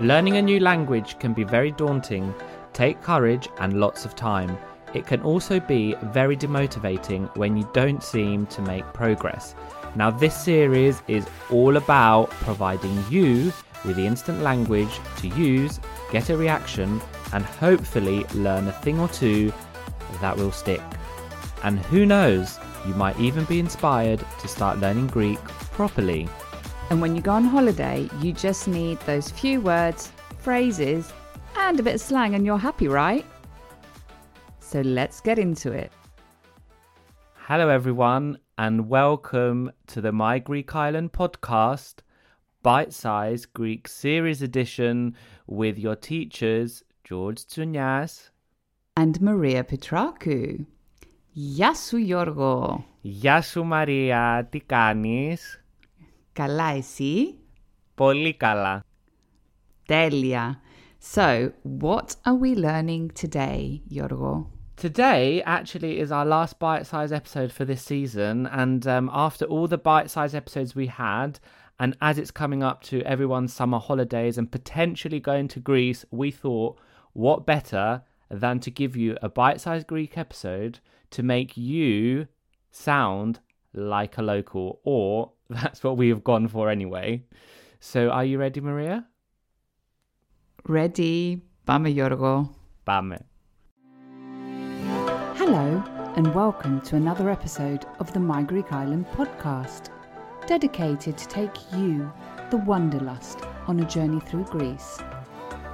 Learning a new language can be very daunting, take courage and lots of time. It can also be very demotivating when you don't seem to make progress. Now, this series is all about providing you with the instant language to use, get a reaction, and hopefully learn a thing or two that will stick. And who knows, you might even be inspired to start learning Greek properly. And when you go on holiday, you just need those few words, phrases, and a bit of slang, and you're happy, right? So let's get into it. Hello, everyone, and welcome to the My Greek Island podcast, bite sized Greek series edition with your teachers, George Tsunias. And Maria Petrakou. Γεια σου Γιώργο. Γεια σου Μαρία, τι κάνεις? Καλά εσύ. Πολύ καλά. Τέλεια. So, what are we learning today, Yorgo? Today actually is our last bite size episode for this season, and um, after all the bite size episodes we had, and as it's coming up to everyone's summer holidays and potentially going to Greece, we thought, what better than to give you a bite sized Greek episode to make you sound like a local, or that's what we have gone for anyway. So, are you ready, Maria? Ready. Πάμε Yorgo. Πάμε. Hello, and welcome to another episode of the My Greek Island podcast, dedicated to take you, the Wanderlust, on a journey through Greece.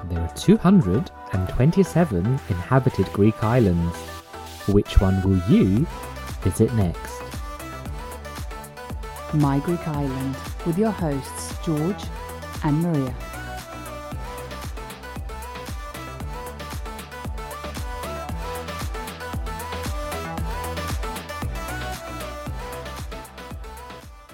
There are 227 inhabited Greek islands. Which one will you visit next? My Greek Island, with your hosts George and Maria.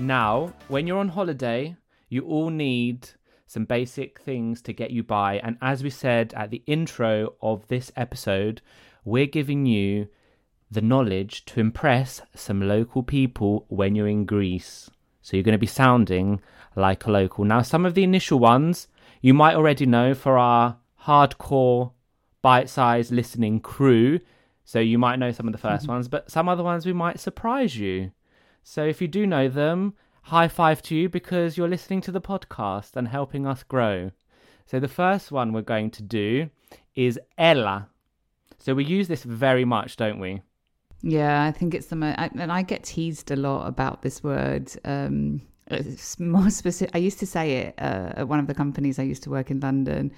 Now, when you're on holiday, you all need some basic things to get you by. And as we said at the intro of this episode, we're giving you the knowledge to impress some local people when you're in Greece. So you're going to be sounding like a local. Now, some of the initial ones you might already know for our hardcore bite sized listening crew. So you might know some of the 1st mm-hmm. ones, but some other ones we might surprise you. So if you do know them, high five to you because you're listening to the podcast and helping us grow. So the first one we're going to do is Ella. So we use this very much, don't we? Yeah, I think it's the most, and I get teased a lot about this word. Um, it's more specific. I used to say it uh, at one of the companies I used to work in London,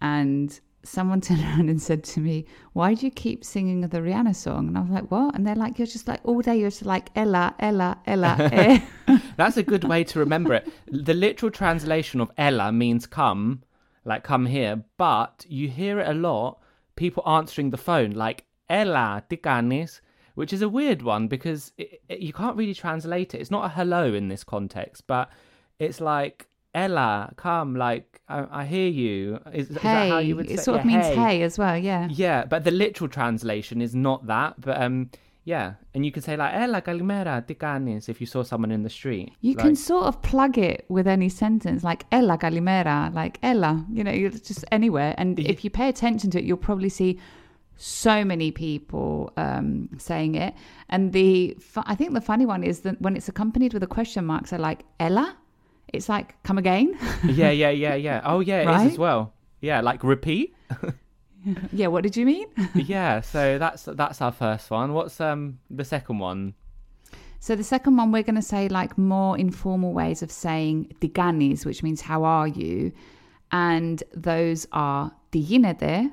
and someone turned around and said to me, "Why do you keep singing the Rihanna song?" And I was like, "What?" And they're like, "You're just like all day. You're just like Ella, Ella, Ella." Eh. That's a good way to remember it. The literal translation of Ella means come, like come here, but you hear it a lot. People answering the phone like Ella, Tikanis. Which is a weird one because it, it- you can't really translate it. It's not a hello in this context, but it's like Ella, come, like I, I hear you. Is, is that hey, how you would it say? sort of yeah, means hey. as well. Yeah. Yeah, but the literal translation is not that. But um, yeah, and you can say like Ella Calimera Ticanis if you saw someone in the street. You like, can sort of plug it with any sentence, like Ella Calimera, like Ella, you know, just anywhere. And if you pay attention to it, you'll probably see so many people um, saying it. And the I think the funny one is that when it's accompanied with a question mark, so like Ella, it's like come again. Yeah, yeah, yeah, yeah. Oh yeah, it is Right? as well. Yeah, like repeat. yeah, what did you mean? yeah, so that's that's our first one. What's um the second one? So the second one, we're going to say like more informal ways of saying diganis, which means how are you, and those are diginete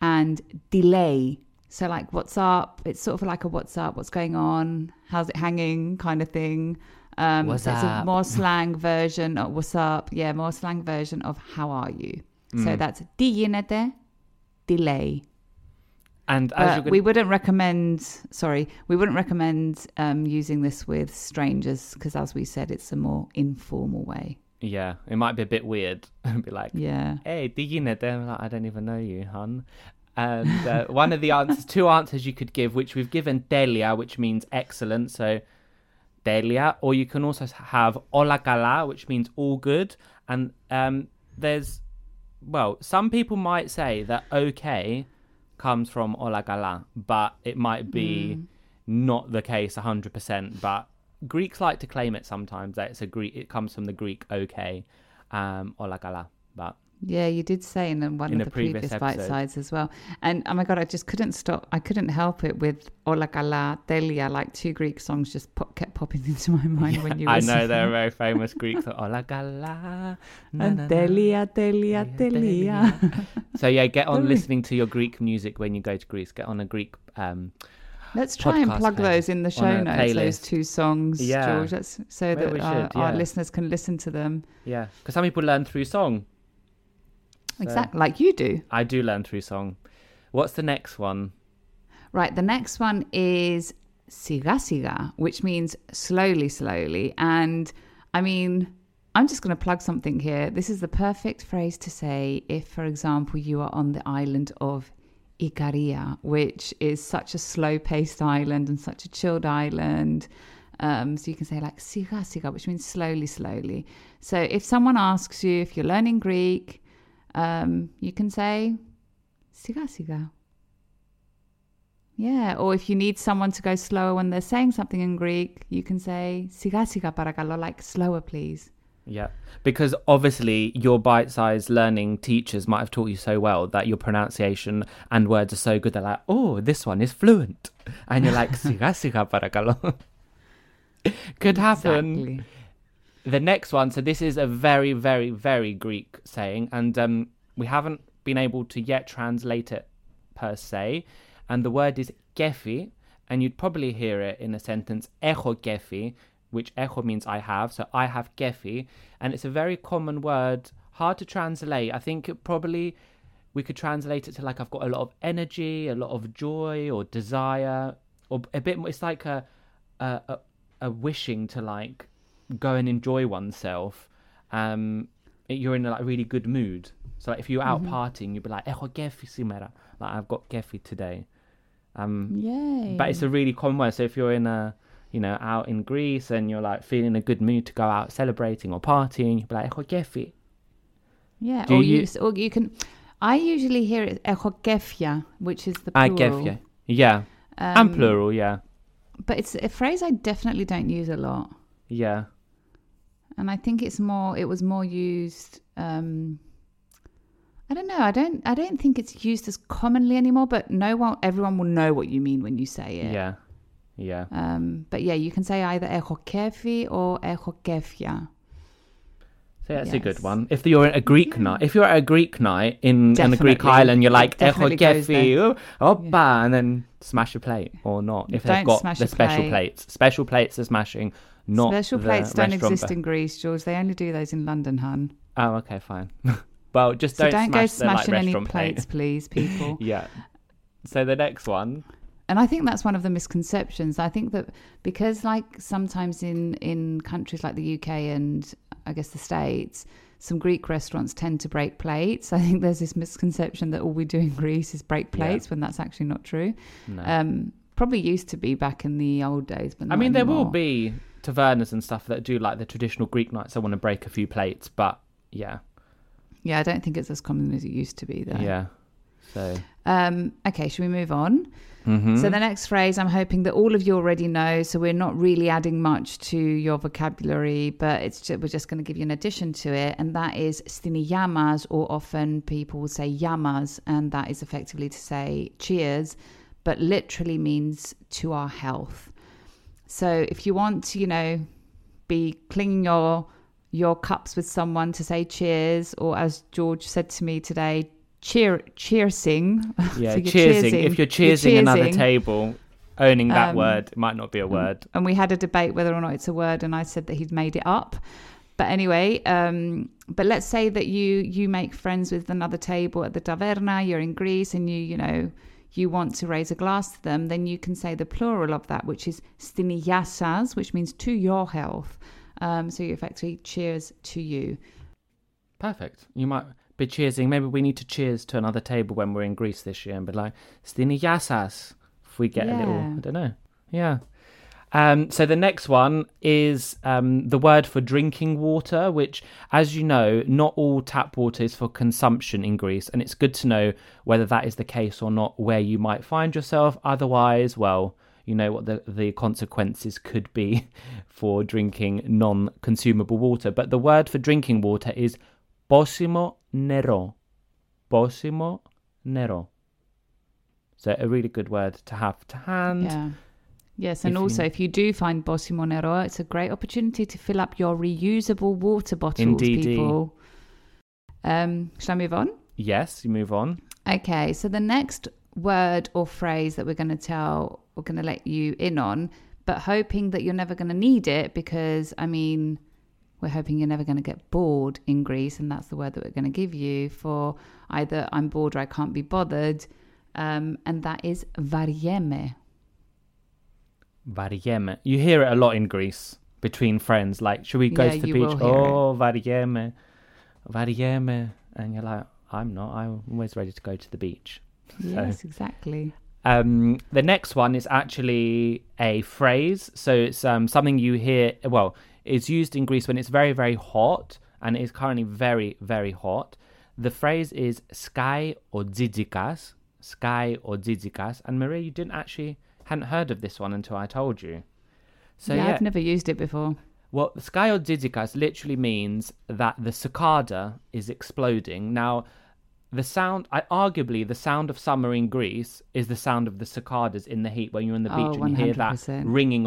and delay. So like what's up? It's sort of like a what's up, what's going on, how's it hanging kind of thing. Um, What's so it's a more slang version of what's up. Yeah, more slang version of how are you. Mm. So that's diginete, delay. And as But you're gonna, we wouldn't recommend. Sorry, we wouldn't recommend um, using this with strangers because, as we said, it's a more informal way. Yeah, it might be a bit weird. And be like, Yeah. hey, diginete. I'm like, I don't even know you, hun. And uh, one of the answers, two answers you could give, which we've given Delia, which means excellent. So Delia, or you can also have Ola Kala, which means all good. And um, there's, well, some people might say that okay comes from Ola Kala, but it might be not the case 100%. But Greeks like to claim it sometimes that it's a Greek, it comes from the Greek okay, um, Gala. But Yeah, you did say in one In of the previous previous, bite sides as well. And oh my god, I just couldn't stop. I couldn't help it with Ola Kala, Delia, like two Greek songs just pop, kept popping into my mind when you were I know they're very famous Greeks. Ola Kala. And na, na. Delia, Delia, Delia. So yeah, get on listening to your Greek music when you go to Greece. Get on a Greek. Um, Let's try and plug those in the show notes, those two songs, Yeah. George, that's, so Maybe that our yeah. listeners can listen to them. yeah, because some people learn through song. Exactly, like you do. I do learn through song. What's the next one? Right, the next one is siga siga, which means slowly, slowly. And I mean, I'm just going to plug something here. This is the perfect phrase to say if, for example, you are on the island of Ikaria, which is such a slow paced island and such a chilled island. Um, so you can say like siga siga, which means slowly, slowly. So if someone asks you if you're learning Greek, um, you can say siga siga. Yeah, or if you need someone to go slower when they're saying something in Greek, you can say siga siga parakalo, like slower, please. Yeah, because obviously your bite-sized learning teachers might have taught you so well that your pronunciation and words are so good. They're like, oh, this one is fluent, and you're like, siga siga parakalo. Could happen. Exactly. The next one, so this is a very, very, very Greek saying, and um, we haven't been able to yet translate it per se. And the word is gefi, and you'd probably hear it in a sentence, echo gefi, which echo means I have. So I have gefi, and it's a very common word, hard to translate. I think it probably we could translate it to like I've got a lot of energy, a lot of joy or desire, or a bit. more It's like a a, a, a wishing to like go and enjoy oneself. Um, you're in a like really good mood. So like, if you're out partying, you'd be like, "Echo gefi simera," like I've got gefi today. Um, Yay. but it's a really common word. So if you're in a, you know, out in Greece and you're like feeling a good mood to go out celebrating or partying, you'd be like, "Echo gefi." yeah, do or you- you, or you can. I usually hear it echokefia, which is the I plural. gefi. Yeah, Um, and plural. Yeah, But it's a phrase I definitely don't use a lot. yeah. and I think it's more. It was more used. Um, I don't know. I don't. I don't think it's used as commonly anymore. But no one, everyone will know what you mean when you say it. Yeah, yeah. Um, but yeah, you can say either echokefi or echokefia. So that's a good one. If you're at a Greek night, if you're at a Greek night in, in a Greek island, you're like "Echo gefi, there. oh, oppa," and then smash a plate or not. If they've got the special plate. plates, special plates are smashing. Not Special plates don't exist ba- in Greece, George. They only do those in London, hun. Oh, okay, fine. well, just So don't, don't, smash go the, like, smashing any restaurant plate. plates, please, people. Yeah. So the next one, and I think that's one of the misconceptions. I think that because, like, sometimes in in countries like the UK and I guess the States, some Greek restaurants tend to break plates. I think there's this misconception that all we do in Greece is break plates when that's actually not true. No. Um, probably used to be back in the old days, but I mean, there will be tavernas and stuff that do like the traditional Greek nights. I want to break a few plates, but yeah, Yeah, I don't think it's as common as it used to be, though. yeah. So Um, okay, should we move on? mhm. So the next phrase, I'm hoping that all of you already know. So we're not really adding much to your vocabulary, but it's ju- we're just going to give you an addition to it, and that is stini yamas, or often people will say yamas, and that is effectively to say cheers, but literally means to our health. So if you want to, you know, be clinging your your cups with someone to say cheers, or as George said to me today, cheer cheersing. yeah, you're cheersing. If you're cheersing another table, owning that Um, word, it might not be a word. and we had a debate whether or not it's a word and i said that he'd made it up but anyway um but let's say that you you make friends with another table at the taverna you're in greece and you you know you want to raise a glass to them then you can say the plural of that which is stiniasas which means to your health um so you effectively cheers to you Perfect. You might be cheersing. Maybe we need to cheers to another table when we're in Greece this year and be like, Stini Yassas. If we get a little, I don't know. Yeah. Um, so the next one is um, the word for drinking water, which, as you know, not all tap water is for consumption in Greece. And it's good to know whether that is the case or not, where you might find yourself. Otherwise, well, you know what the, the consequences could be for drinking non consumable water. But the word for drinking water is Posimo nero. Posimo nero. So a really good word to have to hand. yeah yes and if you- also if you do find Posimo Nero, it's a great opportunity to fill up your reusable water bottles Indeedy. people um shall I move on Yes, you move on. Okay, so the next word or phrase that we're going to tell, we're going to let you in on, but hoping that you're never going to need it because, I mean, we're hoping you're never going to get bored in Greece, and that's the word that we're going to give you for either I'm bored or I can't be bothered, um, and that is varieme. Varieme. You hear it a lot in Greece between friends. Like, should we go Yeah, to the beach? will hear it. Oh, varieme. Varieme. And you're like, I'm not. I'm always ready to go to the beach. Yes, exactly. Um, the next one is actually a phrase. So it's um, something you hear, well, it's used in Greece when it's very, very hot and it is currently very, very hot. The phrase is sky or dzidzikas. Sky or dzidzikas. And Maria, you didn't actually, hadn't heard of this one until I told you. So yeah, yeah, I've never used it before. well, sky or dzidzikas literally means that the cicada is exploding. Now, the sound, I arguably, the sound of summer in Greece is the sound of the cicadas in the heat when you're on the beach Oh, and you hear that oh, ringing.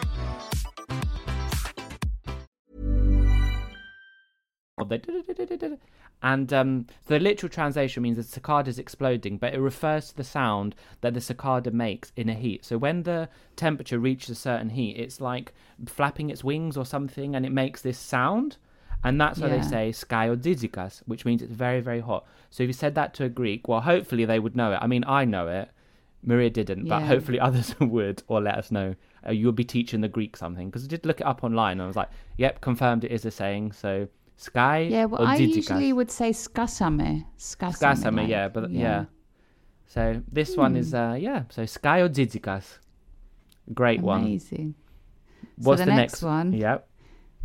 Of the and um, the literal translation means the cicada is exploding, but it refers to the sound that the cicada makes in a heat. So when the temperature reaches a certain heat, it's like flapping its wings or something, and it makes this sound. And that's why they Yeah. say skaiodizikas, which means it's very, very hot. So if you said that to a Greek, well, hopefully they would know it. I mean, I know it. Maria didn't, but Yeah. hopefully others would, or let us know. Uh, you'll be teaching the Greek something because I did look it up online, and I was like, "Yep, confirmed it is a saying." So sky Yeah, well, I usually would say skasame. Skasame. Skasame, like, yeah, but yeah. So this one is Hmm. uh yeah, so sky or digikas. Great one. Amazing. What's the the, next one? Yep.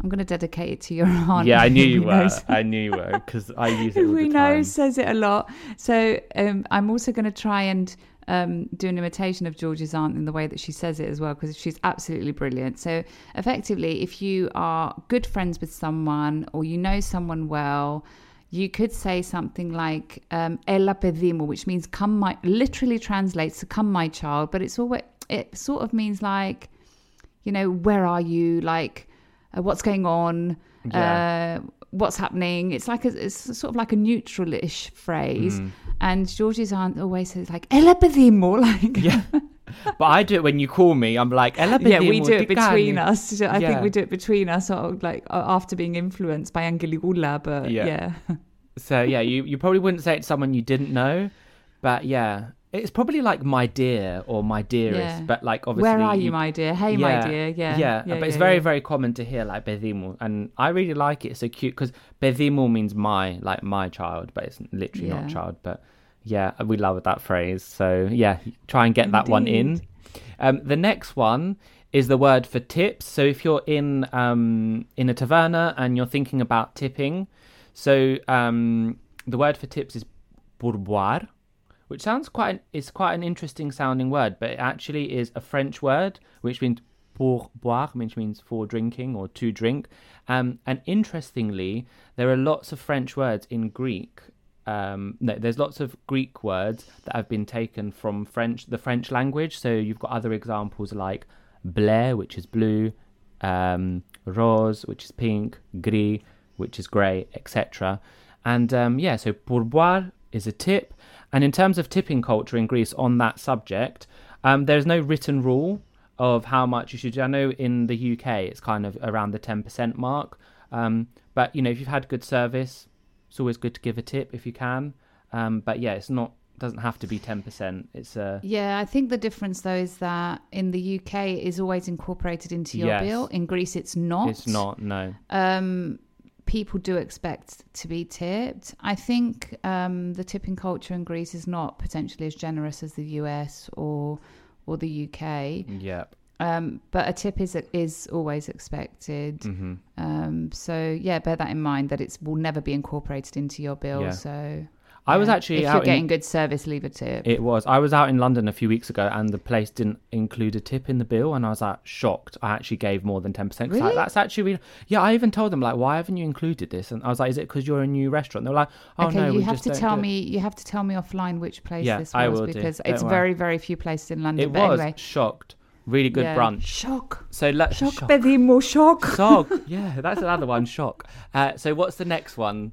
I'm going to dedicate it to your aunt. Yeah, I knew you were. I knew you were because I use it all we know says it a lot. So um, I'm also going to try and um, do an imitation of George's aunt in the way that she says it as well, because she's absolutely brilliant. So, effectively, if you are good friends with someone or you know someone well, you could say something like um, "Ella pedimo," which means "come my," literally translates to "come my child," but it's always it sort of means like, you know, where are you? Like, uh, what's going on? Yeah. Uh, what's happening? It's like a, it's sort of like a neutral-ish phrase. Mm. And George's aunt always says like "Ella pedimo," like Yeah. but I do it when you call me. I'm like, "Ella yeah, we do it between us. I Yeah. think we do it between us, of like after being influenced by Angeligula. But Yeah. yeah, So yeah, you, you probably wouldn't say it to someone you didn't know, but yeah, it's probably like my dear or my dearest. Yeah. But like obviously, where are you, my dear? Hey, my dear. Yeah, yeah. but it's very yeah. very common to hear like pedimo, and I really like it. It's so cute because pedimo means my like my child, but it's literally not child. But yeah, we love that phrase. So yeah, try and get that one in. Um, the next one is the word for tips. So if you're in um, in a taverna and you're thinking about tipping, so um, the word for tips is pourboire, which sounds quite an, it's quite an interesting sounding word, but it actually is a French word which means pour boire, which means for drinking or to drink. Um, and interestingly, there are lots of French words in Greek. Um, no, there's lots of Greek words that have been taken from French, the French language. So you've got other examples like bleu, which is blue, um, rose, which is pink, gris, which is grey, etc. And um, yeah, so pourboire is a tip. And in terms of tipping culture in Greece on that subject, um, there's no written rule of how much you should. I know in the UK it's kind of around the 10% mark. Um, but, you know, if you've had good service, it's always good to give a tip if you can. Um, but yeah, it's not, doesn't have to be 10%. It's uh, Yeah, I think the difference though is that in the UK it is always incorporated into your Yes. bill. In Greece, it's not. it's not, no. Um, people do expect to be tipped. I think um, the tipping culture in Greece is not potentially as generous as the US or or the UK. Yeah. Um, but a tip is is always expected. hmm Um, so yeah, bear that in mind that it will never be incorporated into your bill. Yeah. So I was actually if out you're in- getting good service, leave a tip. It was. I was out in London a few weeks ago, and the place didn't include a tip in the bill, and I was like shocked. I actually gave more than ten percent. Really? Like, That's actually really... yeah. I even told them like, why haven't you included this? And I was like, is it because you're a new restaurant? They were like, oh okay, no, you we have just to tell do it." me. You have to tell me offline which place Yeah, this was because Don't it's worry. very, very few places in London. It but was anyway, shocked. Really good yeah. brunch. Shock. So let's Shock, pedimo, shock. Shock. Yeah, that's another one. Shock. Uh, so what's the next one?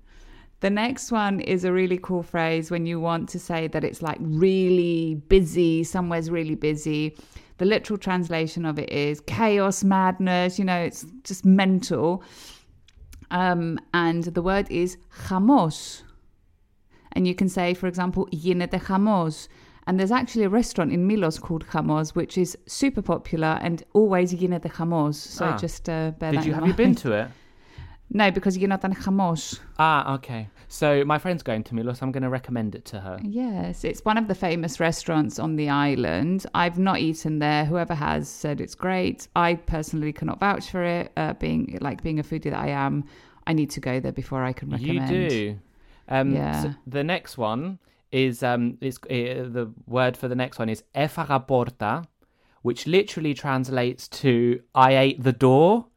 The next one is a really cool phrase when you want to say that it's like really busy, somewhere's really busy. The literal translation of it is chaos, madness, you know, it's just mental. Um, and the word is chamos. And you can say, for example, llena de chamos. And there's actually a restaurant in Milos called Chamos, which is super popular and always llena de chamos. So ah. just uh, bear Did that you, in Have mind. you been to it? No, because you're not on Chamos. Ah, okay. So my friend's going to Milos. I'm going to recommend it to her. Yes, it's one of the famous restaurants on the island. I've not eaten there. Whoever has said it's great. I personally cannot vouch for it. Uh, being like being a foodie that I am, I need to go there before I can recommend. You do. Um, yeah. So the next one is um, it's, uh, the word for the next one is efaraporta, which literally translates to "I ate the door."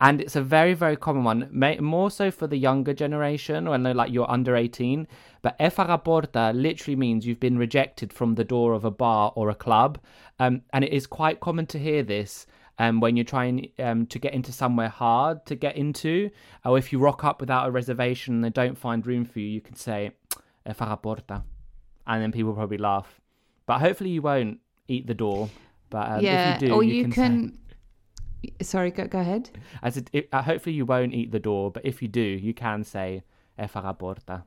And it's a very very common one, may, more so for the younger generation when they're like you're under eighteen. But efaga porta literally means you've been rejected from the door of a bar or a club, um, and it is quite common to hear this um, when you're trying um, to get into somewhere hard to get into, or if you rock up without a reservation and they don't find room for you, you can say "efaga porta," and then people probably laugh. But hopefully you won't eat the door. But um, yeah, if you do, or you, you can. can. Sorry, go, go ahead. As it, it, uh, hopefully you won't eat the door, but if you do, you can say Efaga porta.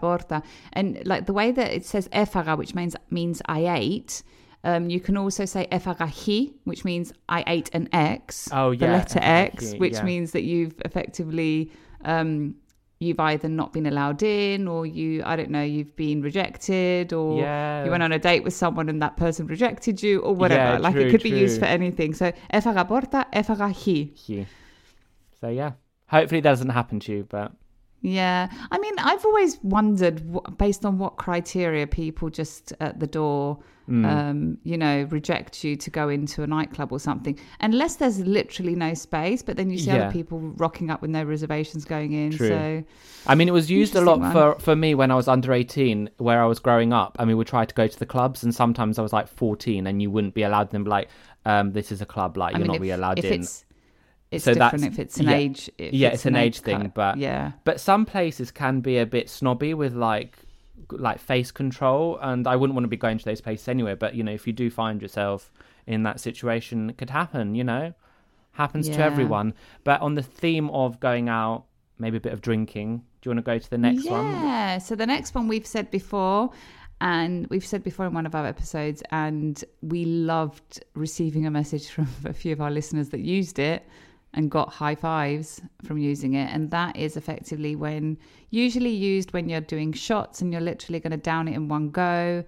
Porta. And like the way that it says efaga, which means means I ate, um, you can also say efagahi, which means I ate an X. Oh, yeah. The letter X, which yeah. means that you've effectively um, you've either not been allowed in, or you I don't know, you've been rejected, or Yeah. you went on a date with someone and that person rejected you, or whatever. Yeah, like true, it could be used true. for anything. So έφαγα porta, έφαγα χ. Here. So yeah, hopefully that doesn't happen to you, but yeah, I mean, I've always wondered, wh- based on what criteria people just at the door, Hmm. um, you know, reject you to go into a nightclub or something, unless there's literally no space. But then you see Yeah. other people rocking up with no reservations going in. True. So I mean, it was used a lot for, for me when I was under 18, where I was growing up. I mean, we tried to go to the clubs, and sometimes I was like 14, and you wouldn't be allowed them, like, um, this is a club, like, I you're mean, not if, really allowed in. it's it's So different if it's an yeah. age. if yeah, it's, an age thing, cut. but yeah, but some places can be a bit snobby with like like face control, and I wouldn't want to be going to those places anyway. But you know, if you do find yourself in that situation, it could happen. You know, happens to everyone. But on the theme of going out, maybe a bit of drinking. Do you want to go to the next yeah. one? Yeah. So the next one we've said before, and we've said before in one of our episodes, and we loved receiving a message from a few of our listeners that used it and got high fives from using it. And that is effectively when, usually used when you're doing shots and you're literally going to down it in one go.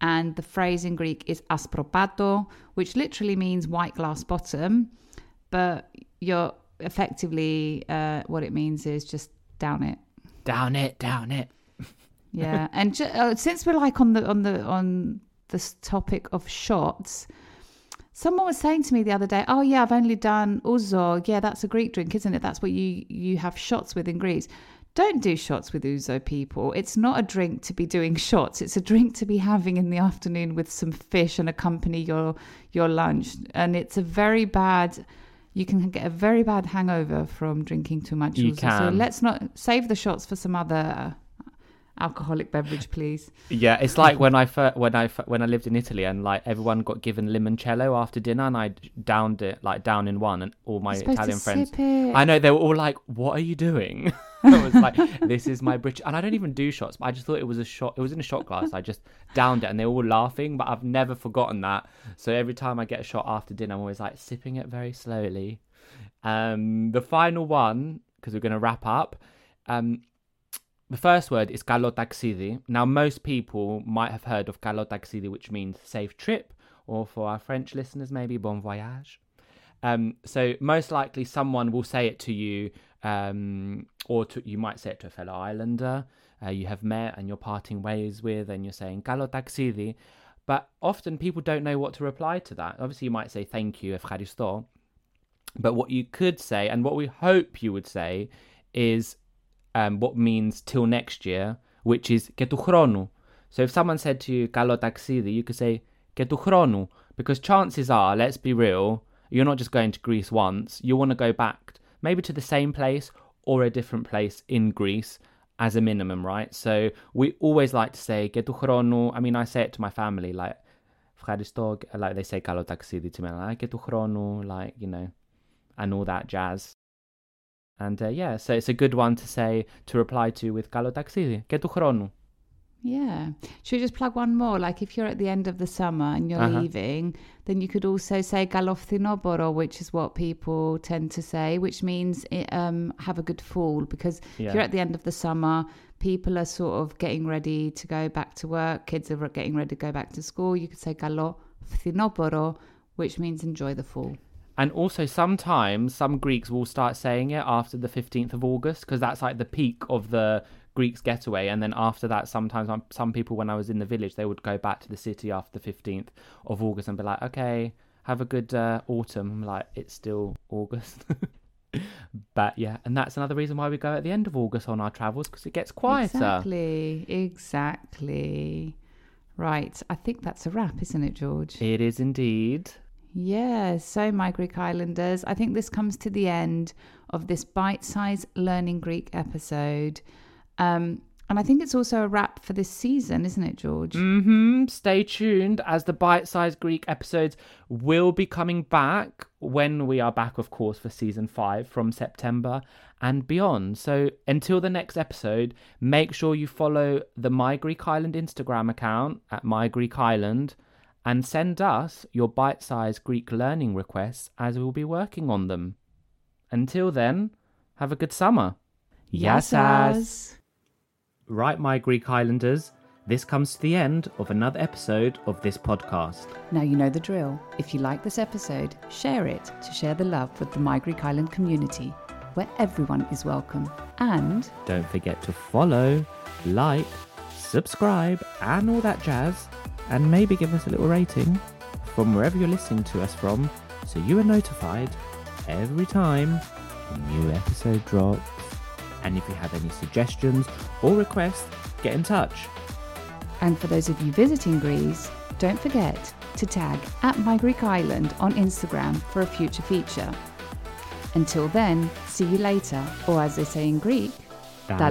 And the phrase in Greek is aspropato, which literally means white glass bottom. But you're effectively, uh, what it means is just down it. Down it, down it. Yeah, and ju- uh, since we're like on the on the on this topic of shots, someone was saying to me the other day, "Oh yeah, I've only done ouzo. Yeah, that's a Greek drink, isn't it? That's what you you have shots with in Greece." Don't do shots with ouzo, people. It's not a drink to be doing shots. It's a drink to be having in the afternoon with some fish and accompany your your lunch. And it's a very bad. You can get a very bad hangover from drinking too much. You ouzo. So let's not save the shots for some other alcoholic beverage, please. Yeah, it's like when I fir- when I fir- when I lived in Italy and like everyone got given limoncello after dinner and I downed it like down in one and all my Italian friends. I know they were all like, "What are you doing?" I was like, "This is my British," and I don't even do shots. But I just thought it was a shot. It was in a shot glass. I just downed it, and they were all laughing. But I've never forgotten that. So every time I get a shot after dinner, I'm always like sipping it very slowly. Um, the final one, because we're going to wrap up. Um, the first word is galotaxidi. Now, most people might have heard of galotaxidi, which means safe trip, or for our French listeners, maybe bon voyage. Um, so, most likely, someone will say it to you, um, or to, you might say it to a fellow islander uh, you have met and you're parting ways with, and you're saying galotaxidi. But often people don't know what to reply to that. Obviously, you might say thank you, efcharisto. But what you could say, and what we hope you would say, is um, what means till next year, which is "Και του χρόνου." So if someone said to you "Kalo taksidi," you could say "Και του χρόνου," because chances are, let's be real, you're not just going to Greece once. You want to go back, maybe to the same place or a different place in Greece as a minimum, right? So we always like to say "Και του χρόνου." I mean, I say it to my family, like "Ευχαριστώ," like they say "Kalo taksidi" to me, like "Και του χρόνου," like you know, and all that jazz. And uh, yeah, so it's a good one to say to reply to with "Kalo taksidi," "Και του χρόνου." Yeah. Should we just plug one more? Like if you're at the end of the summer and you're Uh-huh. leaving, then you could also say galoftinoboro, which is what people tend to say, which means it, um, have a good fall. Because if Yeah. you're at the end of the summer, people are sort of getting ready to go back to work, kids are getting ready to go back to school. You could say galoftinoboro, which means enjoy the fall. And also, sometimes some Greeks will start saying it after the 15th of August because that's like the peak of the Greeks' getaway. And then after that, sometimes some people, when I was in the village, they would go back to the city after the 15th of August and be like, okay, have a good uh, autumn. I'm like, it's still August. but yeah, and that's another reason why we go at the end of August on our travels because it gets quieter. Exactly. Exactly. Right. I think that's a wrap, isn't it, George? It is indeed. Yeah, so my Greek Islanders, I think this comes to the end of this bite sized learning Greek episode. Um, and I think it's also a wrap for this season, isn't it, George? hmm Stay tuned as the bite sized Greek episodes will be coming back when we are back, of course, for season five from September and beyond. So until the next episode, make sure you follow the My Greek Island Instagram account at My Greek Island and send us your bite sized Greek learning requests as we'll be working on them. Until then, have a good summer. Yassas. Right, my Greek Islanders, this comes to the end of another episode of this podcast. Now you know the drill. If you like this episode, share it to share the love with the My Greek Island community. where everyone is welcome. And Don't forget to follow, like, subscribe, and all that jazz. And maybe give us a little rating from wherever you're listening to us from so you are notified every time a new episode drops. And if you have any suggestions or requests, get in touch. And for those of you visiting Greece, don't forget to tag at My Greek Island on Instagram for a future feature. Until then, see you later, or as they say in Greek, Ta